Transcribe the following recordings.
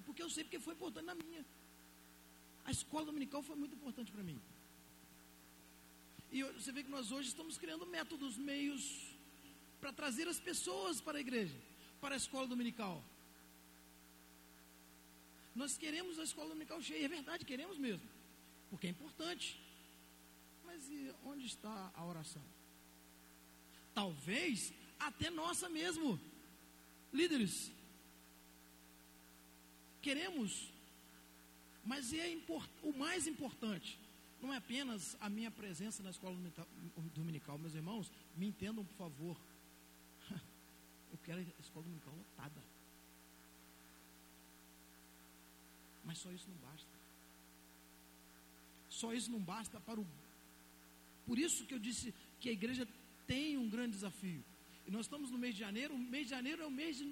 porque eu sei porque foi importante na minha. A escola dominical foi muito importante para mim. E você vê que nós hoje estamos criando métodos, meios para trazer as pessoas para a igreja, para a escola dominical. Nós queremos a escola dominical cheia, é verdade, queremos mesmo, porque é importante. Mas e onde está a oração? Talvez até nossa mesmo, líderes. Queremos, mas é o mais importante não é apenas a minha presença na escola dominical, meus irmãos, me entendam por favor. Eu quero a escola dominical lotada. Mas só isso não basta. Só isso não basta para o. Por isso que eu disse que a igreja tem um grande desafio. E nós estamos no mês de janeiro. O mês de janeiro é o mês de.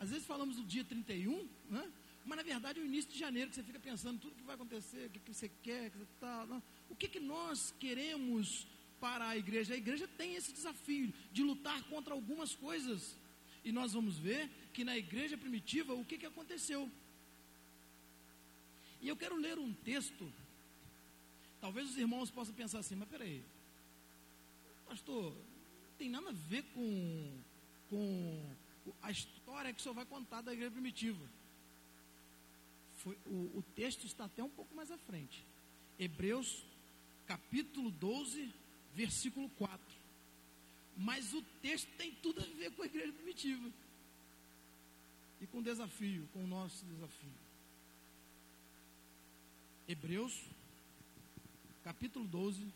Às vezes falamos do dia 31, né? Mas na verdade é o início de janeiro que você fica pensando tudo que vai acontecer, o que, que você quer, que você tá, o que, que nós queremos para a igreja. A igreja tem esse desafio de lutar contra algumas coisas. E nós vamos ver que na igreja primitiva o que, que aconteceu. E eu quero ler um texto. Talvez os irmãos possam pensar assim, mas peraí, pastor, não tem nada a ver com, com a história que o senhor vai contar da igreja primitiva. Foi, o, o texto está até um pouco mais à frente. Hebreus, capítulo 12, versículo 4. Mas o texto tem tudo a ver com a igreja primitiva. E com o desafio, com o nosso desafio. Hebreus, capítulo 12,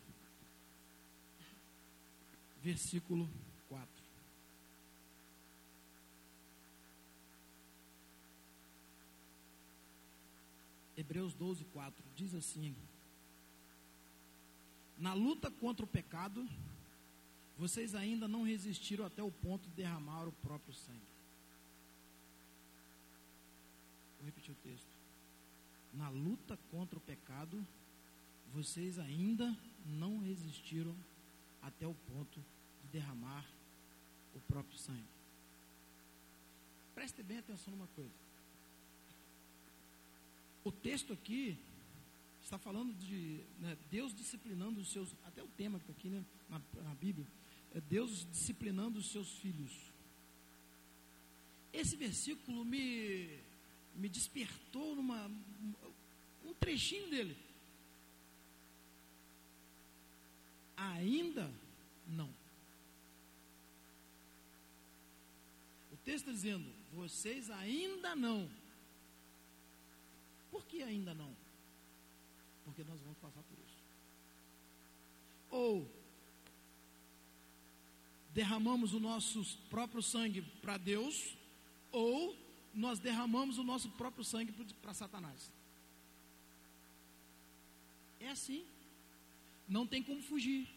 versículo 4. Hebreus 12, 4 diz assim: Na luta contra o pecado, vocês ainda não resistiram até o ponto de derramar o próprio sangue. Vou repetir o texto. Na luta contra o pecado, vocês ainda não resistiram até o ponto de derramar o próprio sangue. Preste bem atenção numa coisa. O texto aqui está falando de né, Deus disciplinando os seus, até o tema que está aqui né, na, na Bíblia, é Deus disciplinando os seus filhos. Esse versículo me, me despertou numa, um trechinho dele. Ainda não. O texto está dizendo: vocês ainda não por que ainda não? Porque nós vamos passar por isso. Ou derramamos o nosso próprio sangue para Deus, ou nós derramamos o nosso próprio sangue para Satanás. É assim. Não tem como fugir.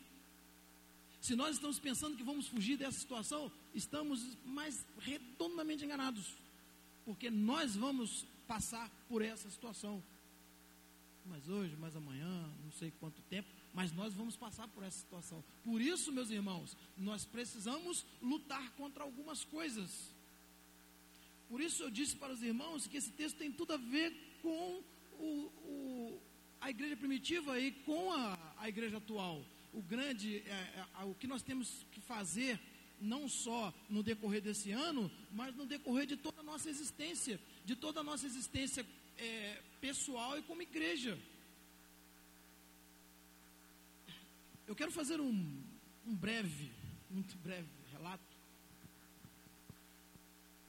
Se nós estamos pensando que vamos fugir dessa situação, estamos mais redondamente enganados. Porque nós vamos passar por essa situação. Mas hoje, mais amanhã, não sei quanto tempo, mas nós vamos passar por essa situação. Por isso, meus irmãos, nós precisamos lutar contra algumas coisas. Por isso eu disse para os irmãos que esse texto tem tudo a ver com o, o, a igreja primitiva e com a, a igreja atual. O grande, é, é, o que nós temos que fazer não só no decorrer desse ano, mas no decorrer de toda a nossa existência, de toda a nossa existência é, pessoal e como igreja. Eu quero fazer um, um breve, muito breve relato.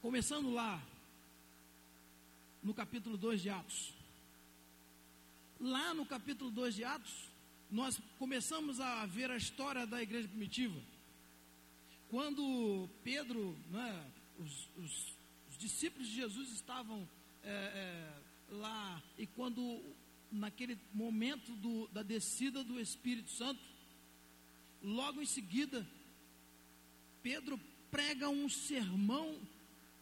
Começando lá, no capítulo 2 de Atos. Lá no capítulo 2 de Atos, nós começamos a ver a história da igreja primitiva. Quando Pedro, né, os, os, os, discípulos de Jesus estavam é, é, lá, e quando, naquele momento do, da descida do Espírito Santo, logo em seguida, Pedro prega um sermão.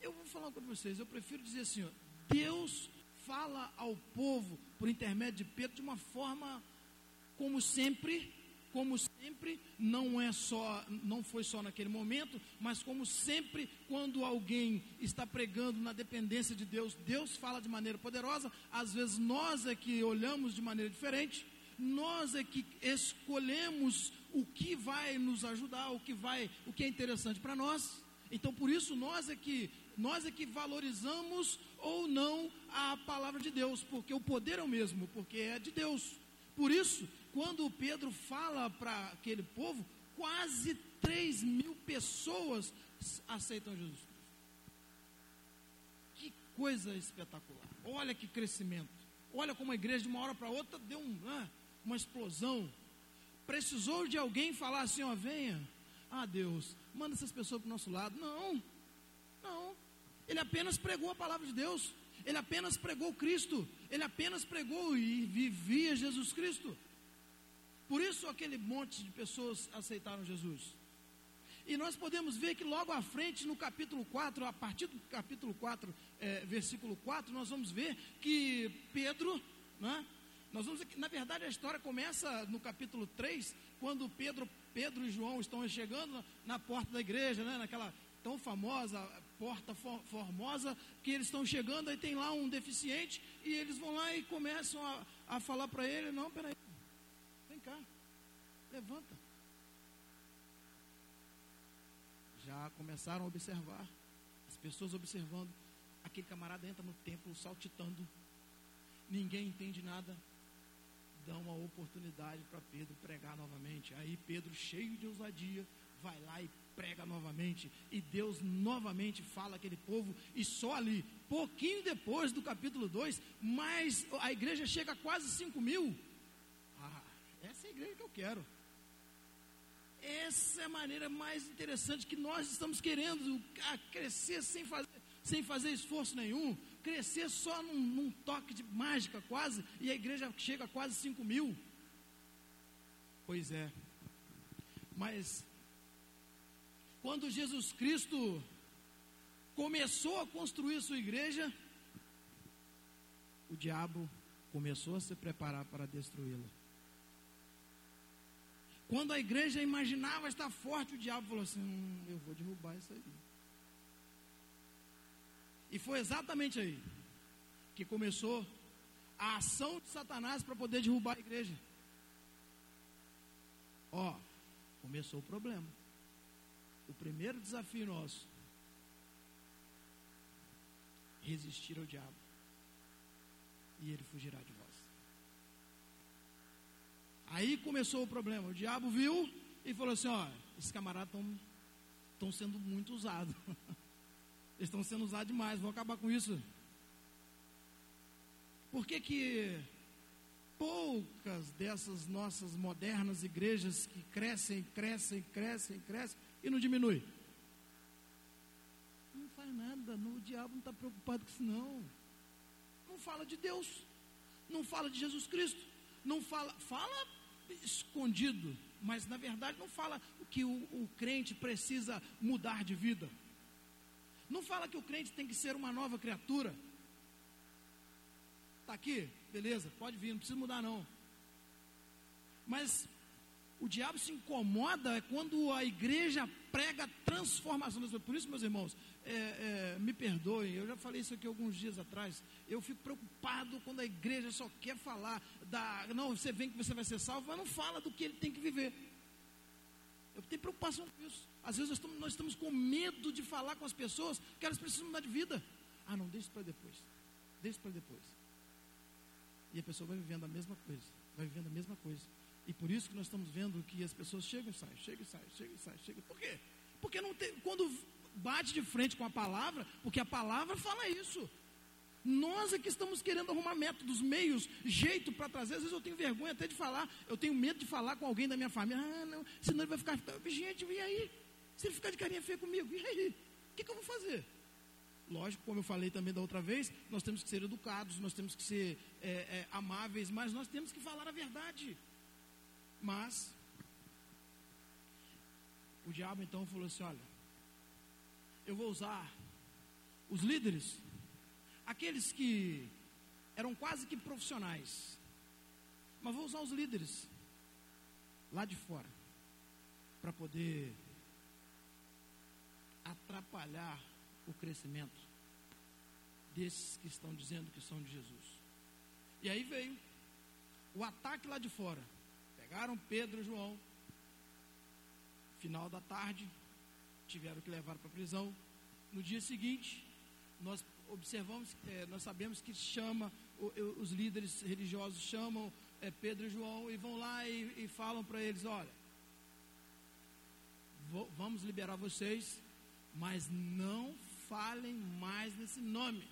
Eu vou falar com vocês, eu prefiro dizer assim: ó, Deus fala ao povo por intermédio de Pedro de uma forma, como sempre, como sempre, não é só, não foi só naquele momento, mas como sempre, quando alguém está pregando na dependência de Deus, Deus fala de maneira poderosa, às vezes nós é que olhamos de maneira diferente, nós é que escolhemos o que vai nos ajudar, o que vai, o que é interessante para nós. Então, por isso nós é que nós é que valorizamos ou não a palavra de Deus, porque o poder é o mesmo, porque é de Deus. Por isso, quando Pedro fala para aquele povo, quase 3 mil pessoas aceitam Jesus Que coisa espetacular. Olha que crescimento. Olha como a igreja de uma hora para outra deu um, ah, uma explosão. Precisou de alguém falar assim, ó, venha. Ah, Deus, manda essas pessoas para o nosso lado. Não, não. Ele apenas pregou a palavra de Deus. Ele apenas pregou Cristo. Ele apenas pregou e vivia Jesus Cristo. Por isso aquele monte de pessoas aceitaram Jesus. E nós podemos ver que logo à frente, no capítulo 4, a partir do capítulo 4, é, versículo 4, nós vamos ver que Pedro, né, nós vamos, na verdade, a história começa no capítulo 3, quando Pedro, Pedro e João estão chegando na porta da igreja, né, naquela tão famosa porta for, formosa, que eles estão chegando, aí tem lá um deficiente, e eles vão lá e começam a, a falar para ele, não, peraí, levanta. Já começaram a observar, as pessoas observando. Aquele camarada entra no templo saltitando, ninguém entende nada. Dá uma oportunidade para Pedro pregar novamente. Aí Pedro, cheio de ousadia, vai lá e prega novamente. E Deus novamente fala aquele povo. E só ali, pouquinho depois do capítulo 2, mais a igreja chega a quase 5 mil. Essa é a igreja que eu quero. Essa é a maneira mais interessante que nós estamos querendo crescer sem fazer, sem fazer esforço nenhum, crescer só num, num toque de mágica quase, e a igreja chega a quase 5 mil. Pois é. Mas quando Jesus Cristo começou a construir sua igreja, o diabo começou a se preparar para destruí-la. Quando a igreja imaginava estar forte, o diabo falou assim: hum, eu vou derrubar isso aí. E foi exatamente aí que começou a ação de Satanás para poder derrubar a igreja. Ó, começou o problema. O primeiro desafio nosso: resistir ao diabo. E ele fugirá de vós. Aí começou o problema. O diabo viu e falou assim: ó, esses camaradas estão sendo muito usados. Eles estão sendo usados demais, vão acabar com isso. Por que que poucas dessas nossas modernas igrejas que crescem, crescem, crescem, crescem e não diminui? Não faz nada, o diabo não está preocupado com isso não. Não fala de Deus, não fala de Jesus Cristo, não fala, fala escondido, mas na verdade não fala que o, o crente precisa mudar de vida. Não fala que o crente tem que ser uma nova criatura. Está aqui? Beleza, pode vir, não precisa mudar não. Mas o diabo se incomoda quando a igreja prega transformação. Por isso, meus irmãos, é, é, me perdoem, eu já falei isso aqui alguns dias atrás. Eu fico preocupado quando a igreja só quer falar da. Não, você vem que você vai ser salvo, mas não fala do que ele tem que viver. Eu tenho preocupação com isso. Às vezes nós estamos, nós estamos com medo de falar com as pessoas que elas precisam mudar de vida. Ah, não, deixa para depois. Deixa para depois. E a pessoa vai vivendo a mesma coisa. Vai vivendo a mesma coisa. E por isso que nós estamos vendo que as pessoas chegam e saem, chegam e saem, chegam e saem, chegam. Por quê? Porque não tem, quando bate de frente com a palavra, porque a palavra fala isso. Nós é que estamos querendo arrumar métodos, meios, jeito para trazer. Às vezes eu tenho vergonha até de falar, eu tenho medo de falar com alguém da minha família. Ah, não, senão ele vai ficar. Gente, e aí? Se ele ficar de carinha feia comigo, e aí? O que, que eu vou fazer? Lógico, como eu falei também da outra vez, nós temos que ser educados, nós temos que ser é, é, amáveis, mas nós temos que falar a verdade. Mas, o diabo então falou assim: olha, eu vou usar os líderes, aqueles que eram quase que profissionais, mas vou usar os líderes lá de fora para poder atrapalhar o crescimento desses que estão dizendo que são de Jesus. E aí veio o ataque lá de fora. Pegaram Pedro e João. Final da tarde, tiveram que levar para a prisão. No dia seguinte, nós observamos, é, nós sabemos que chama, os líderes religiosos chamam é, Pedro e João e vão lá e, e falam para eles: olha, vou, vamos liberar vocês, mas não falem mais nesse nome.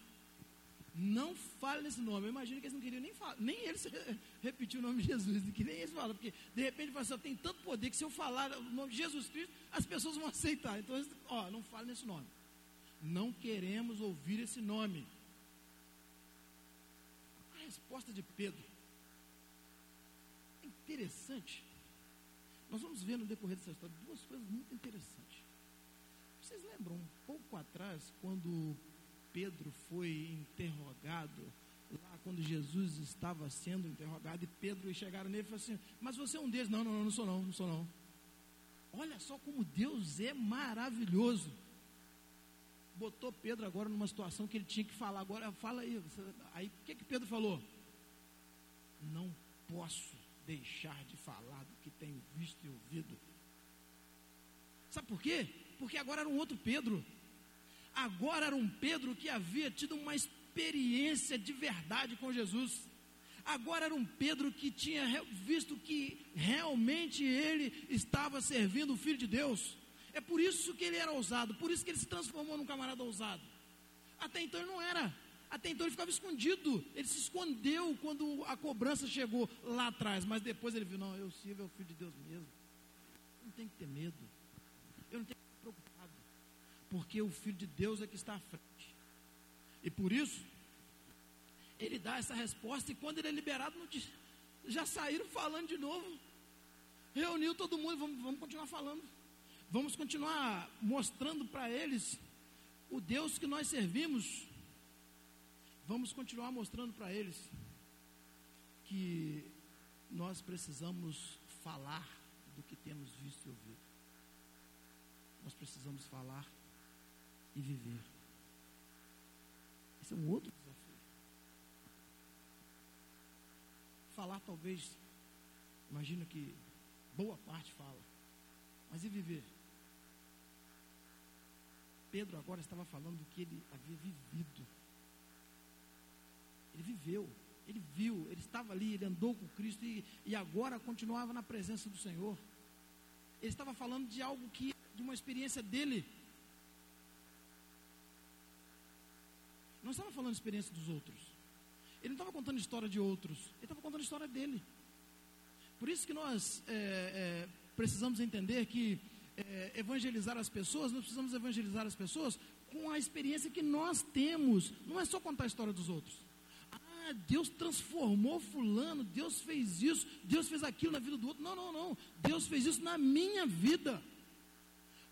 Não fale nesse nome. Eu imagino que eles não queriam nem falar, nem eles repetir o nome de Jesus, que nem eles falam, porque de repente fala assim, tem tanto poder que se eu falar o nome de Jesus Cristo, as pessoas vão aceitar. Então, ó, não fale nesse nome. Não queremos ouvir esse nome. A resposta de Pedro é interessante. Nós vamos ver no decorrer dessa história duas coisas muito interessantes. Vocês lembram um pouco atrás, quando Pedro foi interrogado, lá quando Jesus estava sendo interrogado, e Pedro chegaram nele e falaram assim: Mas você é um deles? Não, não, não, não sou não, não sou não. Olha só como Deus é maravilhoso botou Pedro agora numa situação que ele tinha que falar. Agora, fala aí. Aí, o que, que Pedro falou? Não posso deixar de falar do que tenho visto e ouvido. Sabe por quê? Porque agora era um outro Pedro. Agora era um Pedro que havia tido uma experiência de verdade com Jesus. Agora era um Pedro que tinha visto que realmente ele estava servindo o Filho de Deus. É por isso que ele era ousado, por isso que ele se transformou num camarada ousado. Até então ele não era. Até então ele ficava escondido. Ele se escondeu quando a cobrança chegou lá atrás. Mas depois ele viu: não, eu sirvo é o filho de Deus mesmo. Eu não tenho que ter medo. Eu não tenho. Porque o filho de Deus é que está à frente. E por isso, ele dá essa resposta. E quando ele é liberado, já saíram falando de novo. Reuniu todo mundo. Vamos, vamos continuar falando. Vamos continuar mostrando para eles o Deus que nós servimos. Vamos continuar mostrando para eles que nós precisamos falar do que temos visto e ouvido. Nós precisamos falar e viver. Esse é um outro desafio. Falar talvez, imagino que boa parte fala, mas e viver? Pedro agora estava falando do que ele havia vivido. Ele viveu, ele viu, ele estava ali, ele andou com Cristo e, e agora continuava na presença do Senhor. Ele estava falando de algo que, de uma experiência dele. Não estava falando de experiência dos outros. Ele não estava contando história de outros. Ele estava contando a história dele. Por isso que nós é, é, precisamos entender que é, evangelizar as pessoas, nós precisamos evangelizar as pessoas com a experiência que nós temos. Não é só contar a história dos outros. Ah, Deus transformou fulano, Deus fez isso, Deus fez aquilo na vida do outro. Não, não, não. Deus fez isso na minha vida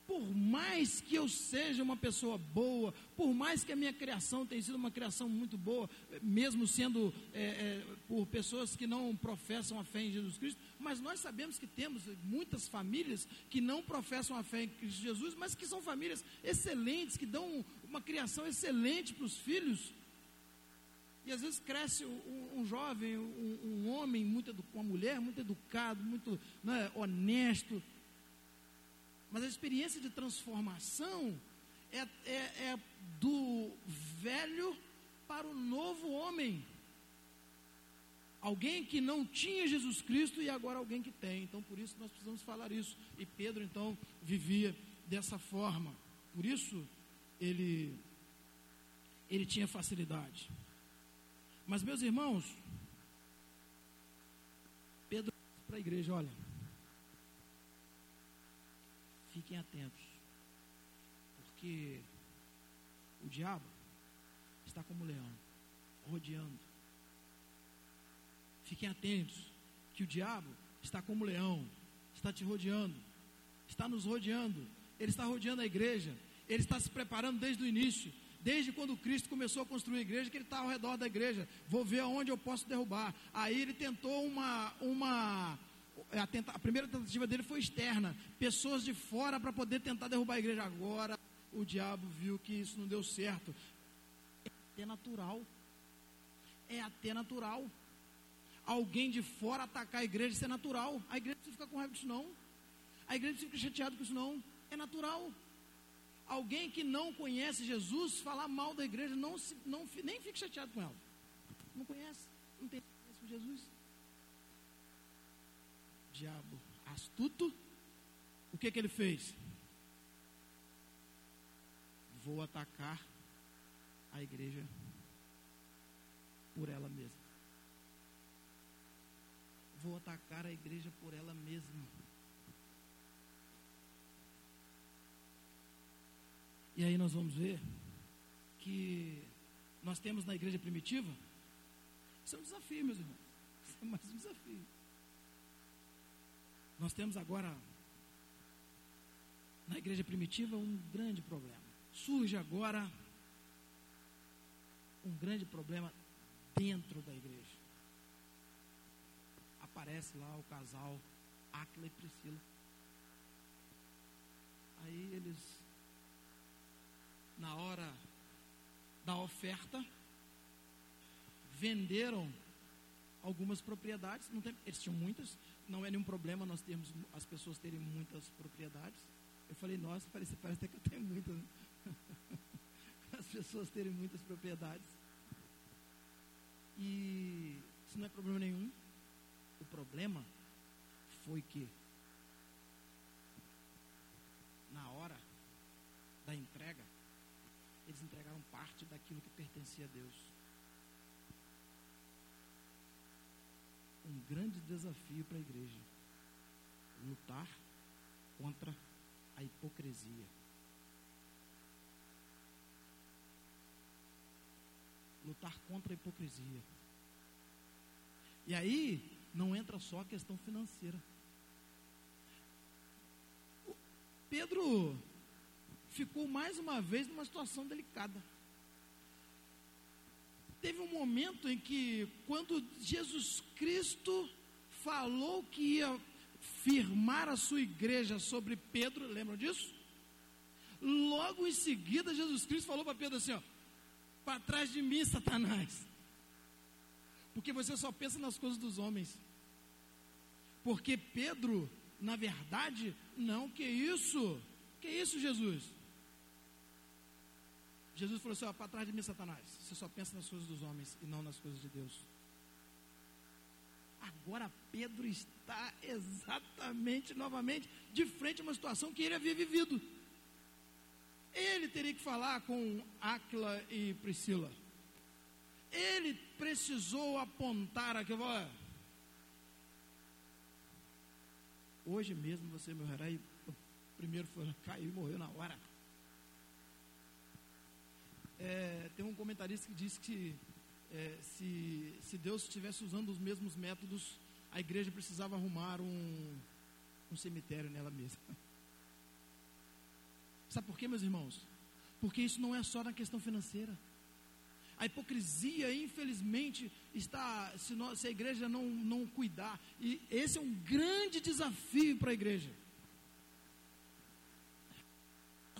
por mais que eu seja uma pessoa boa, por mais que a minha criação tenha sido uma criação muito boa, mesmo sendo é, é, por pessoas que não professam a fé em Jesus Cristo, mas nós sabemos que temos muitas famílias que não professam a fé em Cristo Jesus, mas que são famílias excelentes, que dão uma criação excelente para os filhos. E às vezes cresce um, um jovem, um, um, homem, muito uma mulher muito educado, muito né, honesto, mas a experiência de transformação é, é, é do velho para o novo homem. Alguém que não tinha Jesus Cristo e agora alguém que tem. Então, por isso nós precisamos falar isso. E Pedro, então, vivia dessa forma. Por isso, ele, ele tinha facilidade. Mas, meus irmãos, Pedro para a igreja: olha, fiquem atentos, porque o diabo está como um leão, rodeando. Fiquem atentos, que o diabo está como um leão, está te rodeando, está nos rodeando, ele está rodeando a igreja, ele está se preparando desde o início, desde quando Cristo começou a construir a igreja, que ele está ao redor da igreja. Vou ver aonde eu posso derrubar. Aí ele tentou uma, uma a, tenta, a primeira tentativa dele foi externa, pessoas de fora para poder tentar derrubar a igreja. Agora o diabo viu que isso não deu certo. É até natural. É até natural. Alguém de fora atacar a igreja, isso é natural. A igreja não ficar com raiva disso, não. A igreja não ficar chateada com isso, não. É natural. Alguém que não conhece Jesus falar mal da igreja, não, se, não nem fique chateado com ela. Não conhece, não tem experiência com Jesus. Diabo astuto, o que, que ele fez? Vou atacar a igreja por ela mesma. Vou atacar a igreja por ela mesma. E aí nós vamos ver que nós temos na igreja primitiva, isso é um desafio, meus irmãos. Isso é mais um desafio. Nós temos agora, na igreja primitiva, um grande problema. Surge agora um grande problema dentro da igreja. Aparece lá o casal Aquila e Priscila. Aí eles na hora da oferta, venderam algumas propriedades. Não tem, eles tinham muitas, não é nenhum problema nós termos as pessoas terem muitas propriedades. Eu falei, nossa, parece, parece até que eu tenho muitas. Né? as pessoas terem muitas propriedades. E isso não é problema nenhum. O problema foi que na hora da entrega eles entregaram parte daquilo que pertencia a Deus. Um grande desafio para a igreja: lutar contra a hipocrisia. Lutar contra a hipocrisia. E aí, não entra só a questão financeira. Pedro ficou mais uma vez numa situação delicada. Teve um momento em que, quando Jesus Cristo falou que ia firmar a sua igreja sobre Pedro, lembram disso? Logo em seguida, Jesus Cristo falou para Pedro assim: ó, para trás de mim, Satanás, porque você só pensa nas coisas dos homens. Porque Pedro, na verdade, não, que isso? Que isso, Jesus? Jesus falou assim: para trás de mim, Satanás. Você só pensa nas coisas dos homens e não nas coisas de Deus. Agora Pedro está exatamente, novamente, de frente a uma situação que ele havia vivido. Ele teria que falar com Áquila e Priscila. Ele precisou apontar aqui, olha, hoje mesmo você morrerá e o primeiro foi, caiu e morreu na hora. É, tem um comentarista que diz que é, se, se Deus estivesse usando os mesmos métodos, a igreja precisava arrumar um, um cemitério nela mesma. Sabe por quê, meus irmãos? Porque isso não é só na questão financeira. A hipocrisia, infelizmente, está, se, nós, se a igreja não, não cuidar, e esse é um grande desafio para a igreja.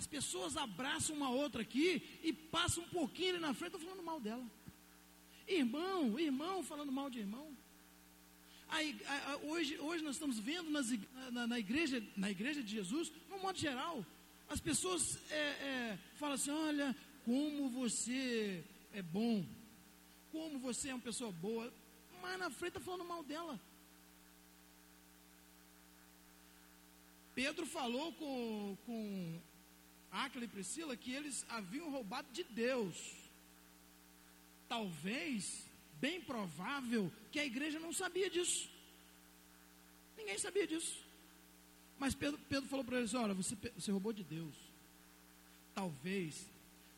As pessoas abraçam uma outra aqui e passam um pouquinho ali na frente, estão falando mal dela. Irmão, irmão falando mal de irmão. Aí, hoje, hoje nós estamos vendo nas, na, na, igreja, na igreja de Jesus, no modo geral, as pessoas é, é, falam assim: olha, como você é bom, como você é uma pessoa boa, mas na frente está falando mal dela. Pedro falou com, com Áquila e Priscila que eles haviam roubado de Deus. Talvez, bem provável, que a igreja não sabia disso. Ninguém sabia disso. Mas Pedro, Pedro falou para eles: olha, você, você roubou de Deus. Talvez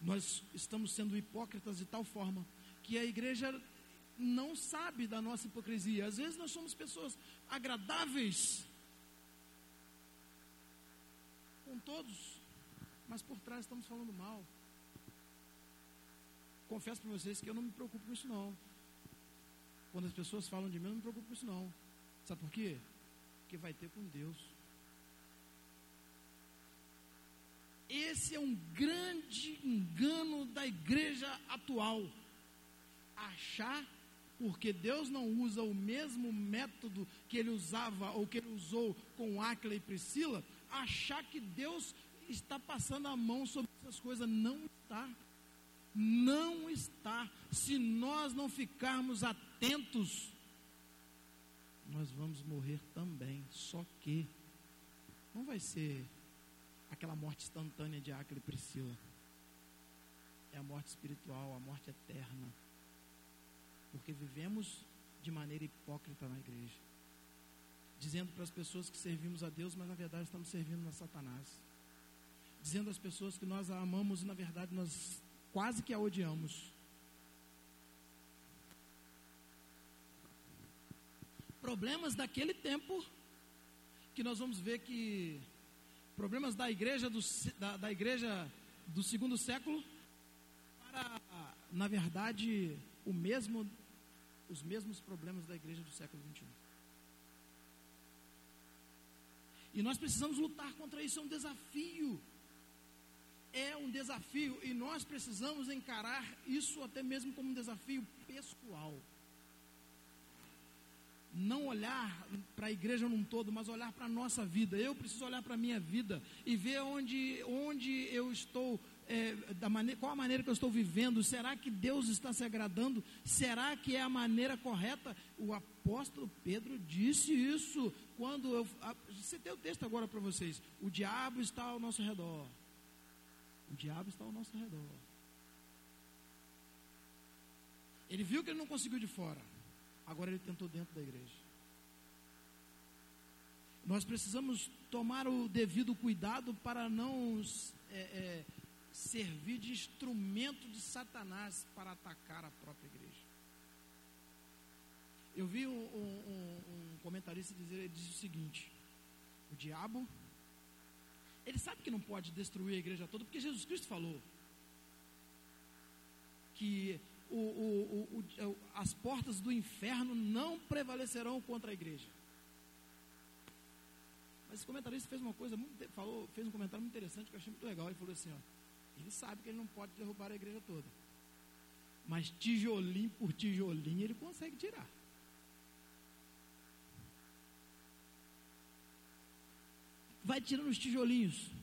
nós estamos sendo hipócritas de tal forma que a igreja não sabe da nossa hipocrisia. Às vezes nós somos pessoas agradáveis com todos, mas por trás estamos falando mal. Confesso para vocês que eu não me preocupo com isso não. Quando as pessoas falam de mim, eu não me preocupo com isso não. Sabe por quê? porque vai ter com Deus. Esse é um grande engano da igreja atual. Achar, porque Deus não usa o mesmo método que ele usava ou que ele usou com Áquila e Priscila, achar que Deus está passando a mão sobre essas coisas. Não está. Não está. Se nós não ficarmos atentos, nós vamos morrer também. Só que não vai ser aquela morte instantânea de Acre e Priscila. É a morte espiritual, a morte eterna. Porque vivemos de maneira hipócrita na igreja. Dizendo para as pessoas que servimos a Deus, mas na verdade estamos servindo a Satanás. Dizendo às pessoas que nós a amamos e na verdade nós quase que a odiamos. Problemas daquele tempo que nós vamos ver que problemas da igreja do, da, da igreja do segundo século para, na verdade, o mesmo, os mesmos problemas da igreja do século 21. E nós precisamos lutar contra isso, é um desafio. É um desafio e nós precisamos encarar isso até mesmo como um desafio pessoal não olhar para a igreja num todo, mas olhar para a nossa vida. Eu preciso olhar para a minha vida e ver onde, onde eu estou, é, da maneira, qual a maneira que eu estou vivendo. Será que Deus está se agradando? Será que é a maneira correta? O apóstolo Pedro disse isso quando eu. Citei o texto agora para vocês. O diabo está ao nosso redor. O diabo está ao nosso redor. Ele viu que ele não conseguiu de fora. Agora ele tentou dentro da igreja. Nós precisamos tomar o devido cuidado para não é, é, servir de instrumento de Satanás para atacar a própria igreja. Eu vi um, um, um comentarista dizer, ele disse o seguinte: o diabo, que não pode destruir a igreja toda, porque Jesus Cristo falou que o, o, o, as portas do inferno não prevalecerão contra a igreja. Mas esse comentarista fez uma coisa muito, falou, fez um comentário muito interessante que eu achei muito legal. Ele falou assim: ó, ele sabe que ele não pode derrubar a igreja toda, mas tijolinho por tijolinho ele consegue tirar. Vai tirando os tijolinhos.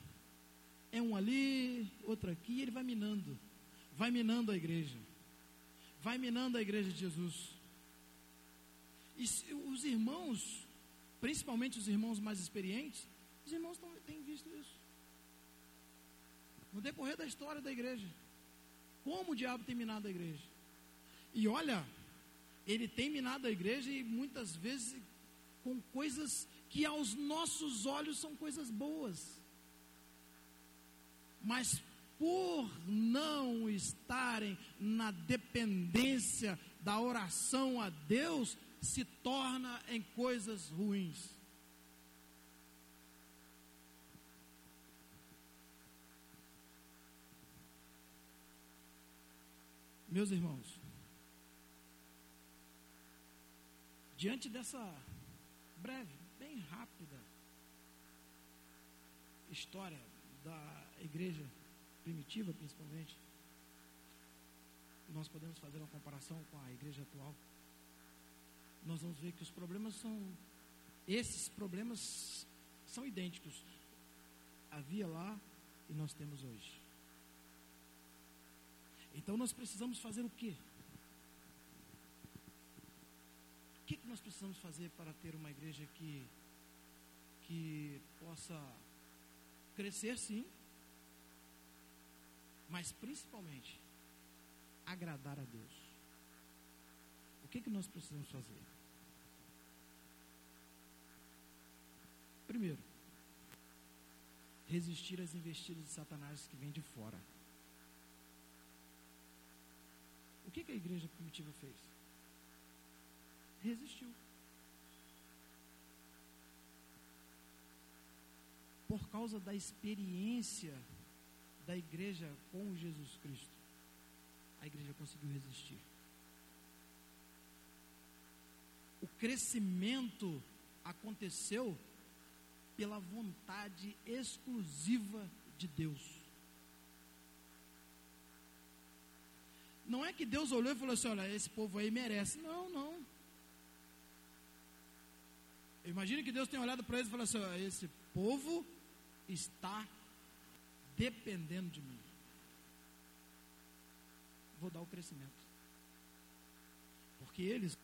É um ali, outro aqui, e ele vai minando. Vai minando a igreja vai minando a igreja de Jesus. E os irmãos, principalmente os irmãos mais experientes, os irmãos tão, têm visto isso. No decorrer da história da igreja. Como o diabo tem minado a igreja. E olha, ele tem minado a igreja e muitas vezes com coisas que aos nossos olhos são coisas boas. Mas por não estarem na dependência da oração a Deus, se torna em coisas ruins. Meus irmãos, diante dessa breve, bem rápida história da igreja primitiva principalmente, nós podemos fazer uma comparação com a igreja atual. Nós vamos ver que os problemas são, esses problemas são idênticos. Havia lá e nós temos hoje. Então nós precisamos fazer o quê? O que, que nós precisamos fazer para ter uma igreja que, que possa crescer sim, mas principalmente agradar a Deus. O que, que nós precisamos fazer? Primeiro, resistir às investidas de Satanás que vêm de fora. O que, que a igreja primitiva fez? Resistiu. Por causa da experiência da igreja com Jesus Cristo, a igreja conseguiu resistir. O crescimento aconteceu pela vontade exclusiva de Deus. Não é que Deus olhou e falou assim: olha, esse povo aí merece. Não, não. Imagine que Deus tenha olhado para eles e falou assim: esse povo está dependendo de mim. Vou dar o crescimento. Porque eles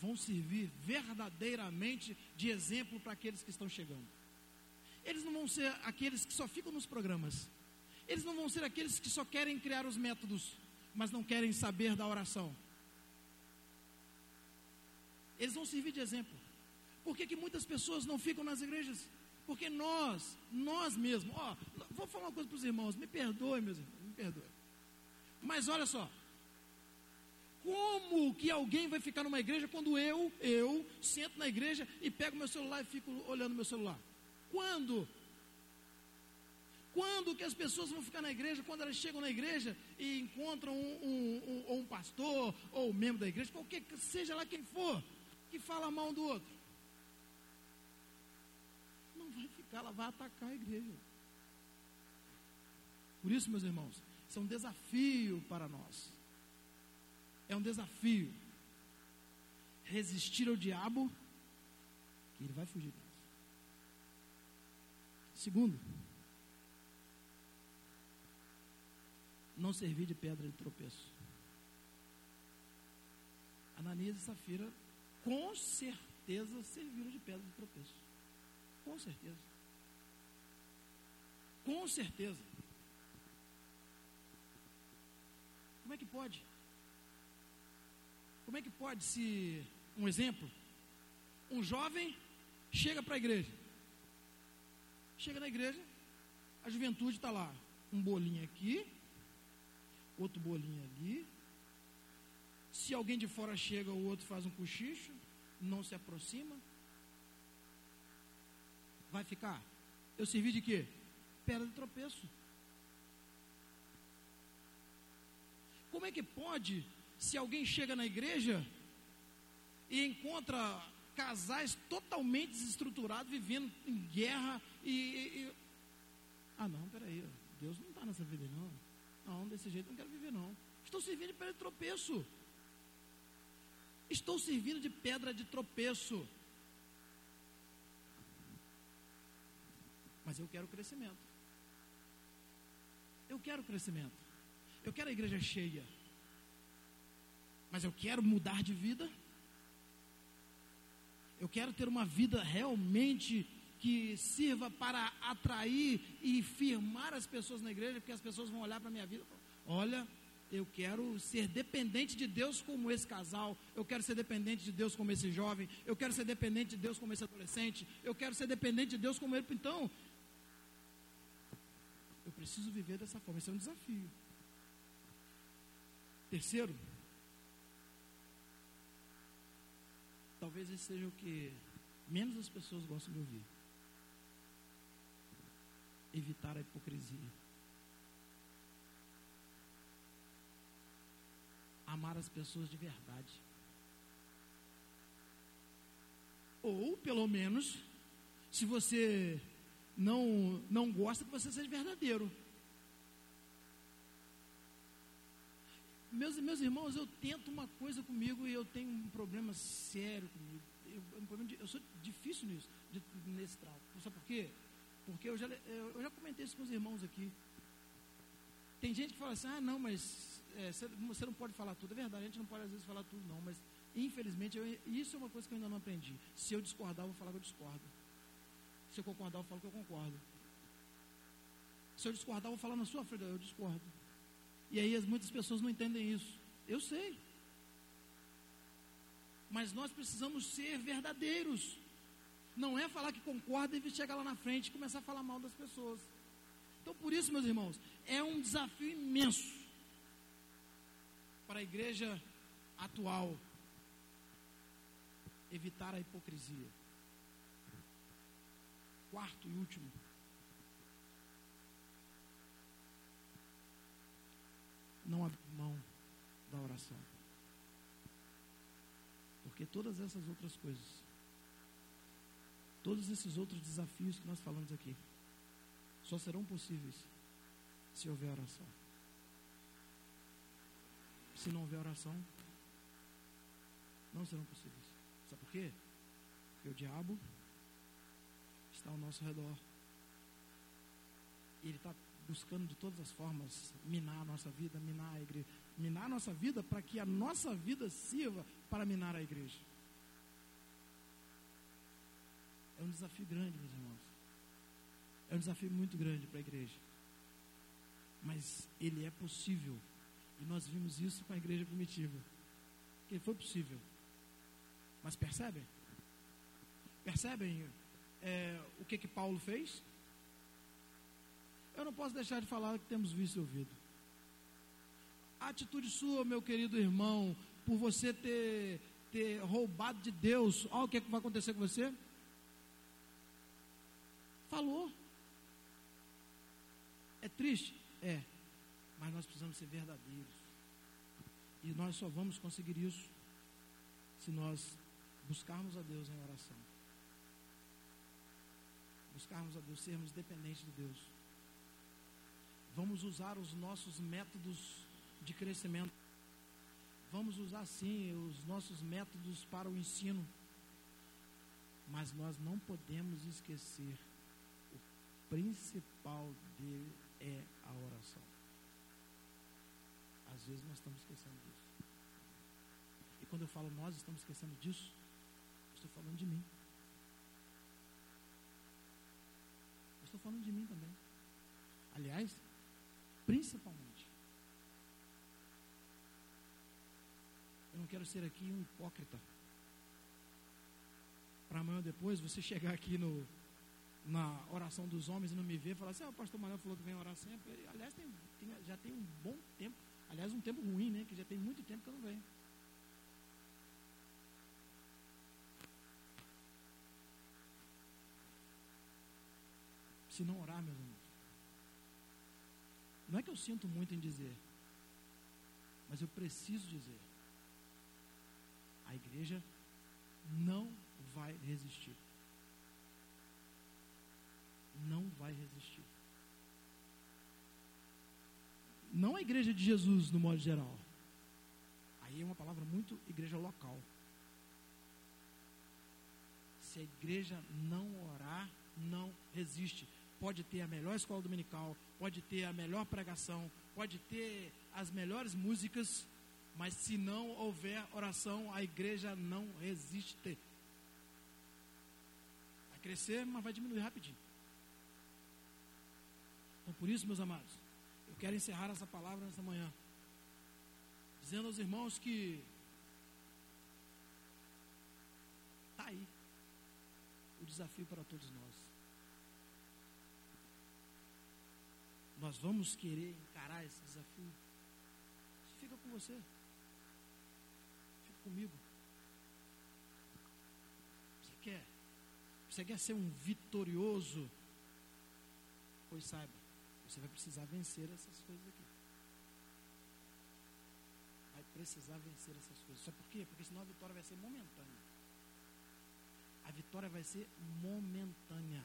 vão servir verdadeiramente de exemplo para aqueles que estão chegando. Eles não vão ser aqueles que só ficam nos programas. Eles não vão ser aqueles que só querem criar os métodos, mas não querem saber da oração. Eles vão servir de exemplo. Por que, que muitas pessoas não ficam nas igrejas? Porque nós, nós mesmos, ó, vou falar uma coisa para os irmãos, me perdoe, meus irmãos, me perdoe. Mas olha só, como que alguém vai ficar numa igreja quando eu, eu, sento na igreja e pego meu celular e fico olhando meu celular? Quando? Quando que as pessoas vão ficar na igreja? Quando elas chegam na igreja e encontram um, um, um, um pastor ou um membro da igreja, qualquer seja lá quem for, que fala mal um do outro. Não vai ficar, ela vai atacar a igreja. Por isso, meus irmãos, isso é um desafio para nós. É um desafio. Resistir ao diabo, que ele vai fugir. Segundo, não servir de pedra de tropeço. Ananias e Safira, com certeza, serviram de pedra de tropeço. Com certeza. Com certeza. Como é que pode? Como é que pode se, um exemplo, um jovem chega para a igreja, chega na igreja, a juventude está lá, um bolinho aqui, outro bolinho ali. Se alguém de fora chega, o outro faz um cochicho, não se aproxima. Vai ficar? Eu servi de quê? Pedra de tropeço. Como é que pode, se alguém chega na igreja e encontra casais totalmente desestruturados, vivendo em guerra e. e ah, não, peraí, Deus não está nessa vida, não. Não, desse jeito não quero viver, não. Estou servindo de pedra de tropeço. Estou servindo de pedra de tropeço. Mas eu quero crescimento. Eu quero crescimento. Eu quero a igreja cheia. Mas eu quero mudar de vida. Eu quero ter uma vida realmente que sirva para atrair e firmar as pessoas na igreja, porque as pessoas vão olhar para a minha vida e falar, olha, eu quero ser dependente de Deus como esse casal, eu quero ser dependente de Deus como esse jovem, eu quero ser dependente de Deus como esse adolescente, eu quero ser dependente de Deus como ele. Então, preciso viver dessa forma, esse é um desafio. Terceiro, talvez esse seja o que menos as pessoas gostam de ouvir evitar a hipocrisia. Amar as pessoas de verdade. Ou, pelo menos, se você não, não gosta, que você seja verdadeiro. Meus, meus irmãos, eu tento uma coisa comigo e eu tenho um problema sério comigo. Eu, eu sou difícil nisso, nesse trato. Sabe por quê? Porque eu já, eu já comentei isso com os irmãos aqui. Tem gente que fala assim, ah, não, mas é, você não pode falar tudo. É verdade, a gente não pode às vezes falar tudo, não. Mas, infelizmente, eu, isso é uma coisa que eu ainda não aprendi. Se eu discordar, eu vou falar que eu discordo. Se eu concordar, eu falo que eu concordo. Se eu discordar, eu vou falar na sua frente, eu discordo. E aí muitas pessoas não entendem isso. Eu sei. Mas nós precisamos ser verdadeiros. Não é falar que concorda e chegar lá na frente e começar a falar mal das pessoas. Então, por isso, meus irmãos, é um desafio imenso para a igreja atual evitar a hipocrisia. Quarto e último. Não abrir mão da oração. Porque todas essas outras coisas Todos esses outros desafios que nós falamos aqui só serão possíveis se houver oração. Se não houver oração, não serão possíveis. Sabe por quê? Porque o diabo está ao nosso redor. E ele está buscando de todas as formas minar a nossa vida, minar a igreja, minar a nossa vida para que a nossa vida sirva para minar a igreja. É um desafio grande, meus irmãos. É um desafio muito grande para a igreja. Mas ele é possível. E nós vimos isso com a igreja primitiva. Que foi possível. Mas percebem? Percebem é, o que que Paulo fez? Eu não posso deixar de falar que temos visto e ouvido. A atitude sua, meu querido irmão, por você ter, ter roubado de Deus, olha o que, é que vai acontecer com você. Falou. É triste? É. Mas nós precisamos ser verdadeiros. E nós só vamos conseguir isso se nós buscarmos a Deus em oração. Buscarmos a Deus, sermos dependentes de Deus. Vamos usar os nossos métodos de crescimento. Vamos usar sim os nossos métodos para o ensino. Mas nós não podemos esquecer o principal dele é a oração. Às vezes nós estamos esquecendo disso. E quando eu falo nós estamos esquecendo disso, estou falando de mim. Estou falando de mim também. Aliás, principalmente. Eu não quero ser aqui um hipócrita. Para amanhã ou depois você chegar aqui no, na oração dos homens e não me ver falar assim: ah, o pastor Manuel falou que vem orar sempre. Aliás, tem, tem, já tem um bom tempo. Aliás, um tempo ruim, né? Que já tem muito tempo que eu não venho. Se não orar, meus irmãos, não é que eu sinto muito em dizer, mas eu preciso dizer. A igreja não vai resistir. Não vai resistir. Não a igreja de Jesus, no modo geral. Aí é uma palavra muito igreja local. Se a igreja não orar, não resiste pode ter a melhor escola dominical, pode ter a melhor pregação, pode ter as melhores músicas, mas se não houver oração, a igreja não resiste. Vai crescer, mas vai diminuir rapidinho. Então, por isso, meus amados, eu quero encerrar essa palavra nessa manhã, dizendo aos irmãos que está aí o desafio para todos nós. Nós vamos querer encarar esse desafio? Isso fica com você. Fica comigo. Você quer? Você quer ser um vitorioso? Pois saiba, você vai precisar vencer essas coisas aqui. Vai precisar vencer essas coisas. Sabe por quê? Porque senão a vitória vai ser momentânea. A vitória vai ser momentânea.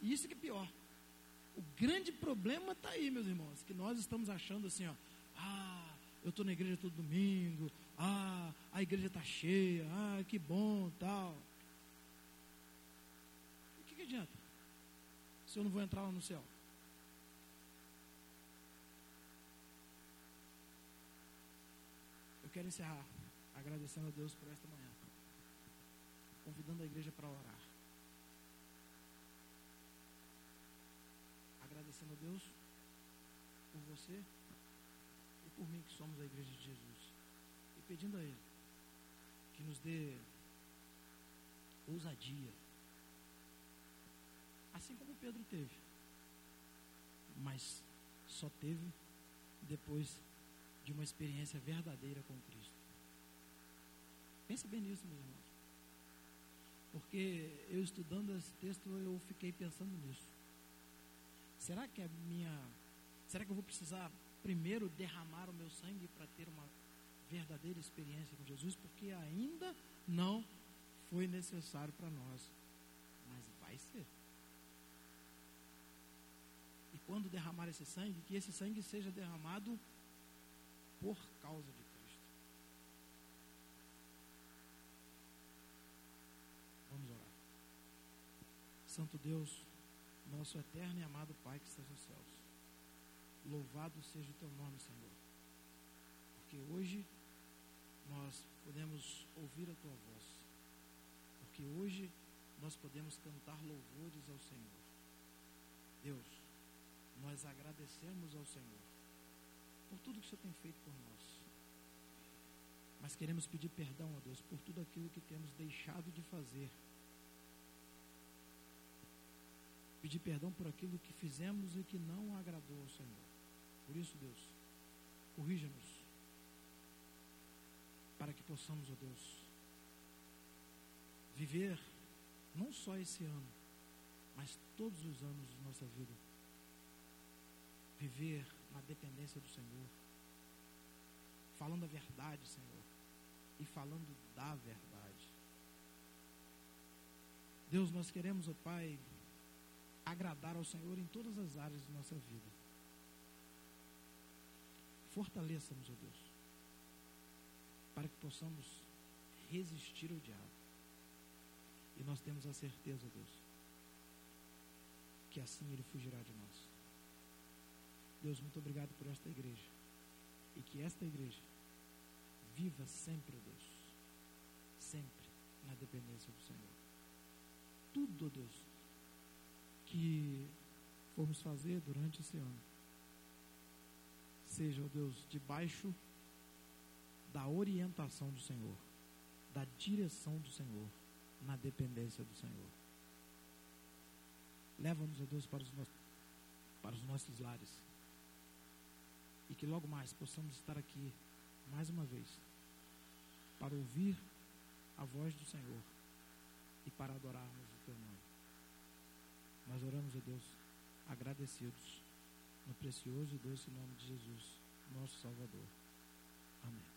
E isso que é pior. O grande problema está aí, meus irmãos, que nós estamos achando assim, ó, ah, eu estou na igreja todo domingo, ah, a igreja está cheia, ah, que bom, tal. O que, que adianta? Se eu não vou entrar lá no céu? Eu quero encerrar agradecendo a Deus por esta manhã, convidando a igreja para orar. Agradecendo a Deus por você e por mim, que somos a igreja de Jesus. E pedindo a Ele que nos dê ousadia, assim como Pedro teve, mas só teve depois de uma experiência verdadeira com Cristo. Pense bem nisso, meus irmãos. Porque eu estudando esse texto, eu fiquei pensando nisso. Será que a minha. Será que eu vou precisar primeiro derramar o meu sangue para ter uma verdadeira experiência com Jesus? Porque ainda não foi necessário para nós Vai ser. E quando derramar esse sangue, que esse sangue seja derramado por causa de Cristo. Vamos orar. Santo Deus, nosso eterno e amado Pai que estás nos céus, louvado seja o teu nome, Senhor. Porque hoje nós podemos ouvir a tua voz. Porque hoje nós podemos cantar louvores ao Senhor. Deus, nós agradecemos ao Senhor por tudo que o Senhor tem feito por nós. Mas queremos pedir perdão a Deus por tudo aquilo que temos deixado de fazer. Pedir perdão por aquilo que fizemos e que não agradou ao Senhor. Por isso, Deus, corrija-nos para que possamos, ó Deus, viver não só esse ano, mas todos os anos de nossa vida. Viver na dependência do Senhor, falando a verdade, Senhor, e falando da verdade. Deus, nós queremos, ó Pai, agradar ao Senhor em todas as áreas de nossa vida. Fortaleça-nos, ó Deus, para que possamos resistir ao diabo. E nós temos a certeza, Deus, que assim ele fugirá de nós. Deus, muito obrigado por esta igreja. E que esta igreja viva sempre, Deus, sempre na dependência do Senhor. Tudo, Deus, que formos fazer durante esse ano, seja, ó Deus, debaixo da orientação do Senhor, da direção do Senhor, na dependência do Senhor. Leva-nos, ó Deus, para os, no... para os nossos lares. E que logo mais possamos estar aqui, mais uma vez, para ouvir a voz do Senhor e para adorarmos o Teu nome. Nós oramos a Deus agradecidos no precioso e doce nome de Jesus, nosso Salvador. Amém.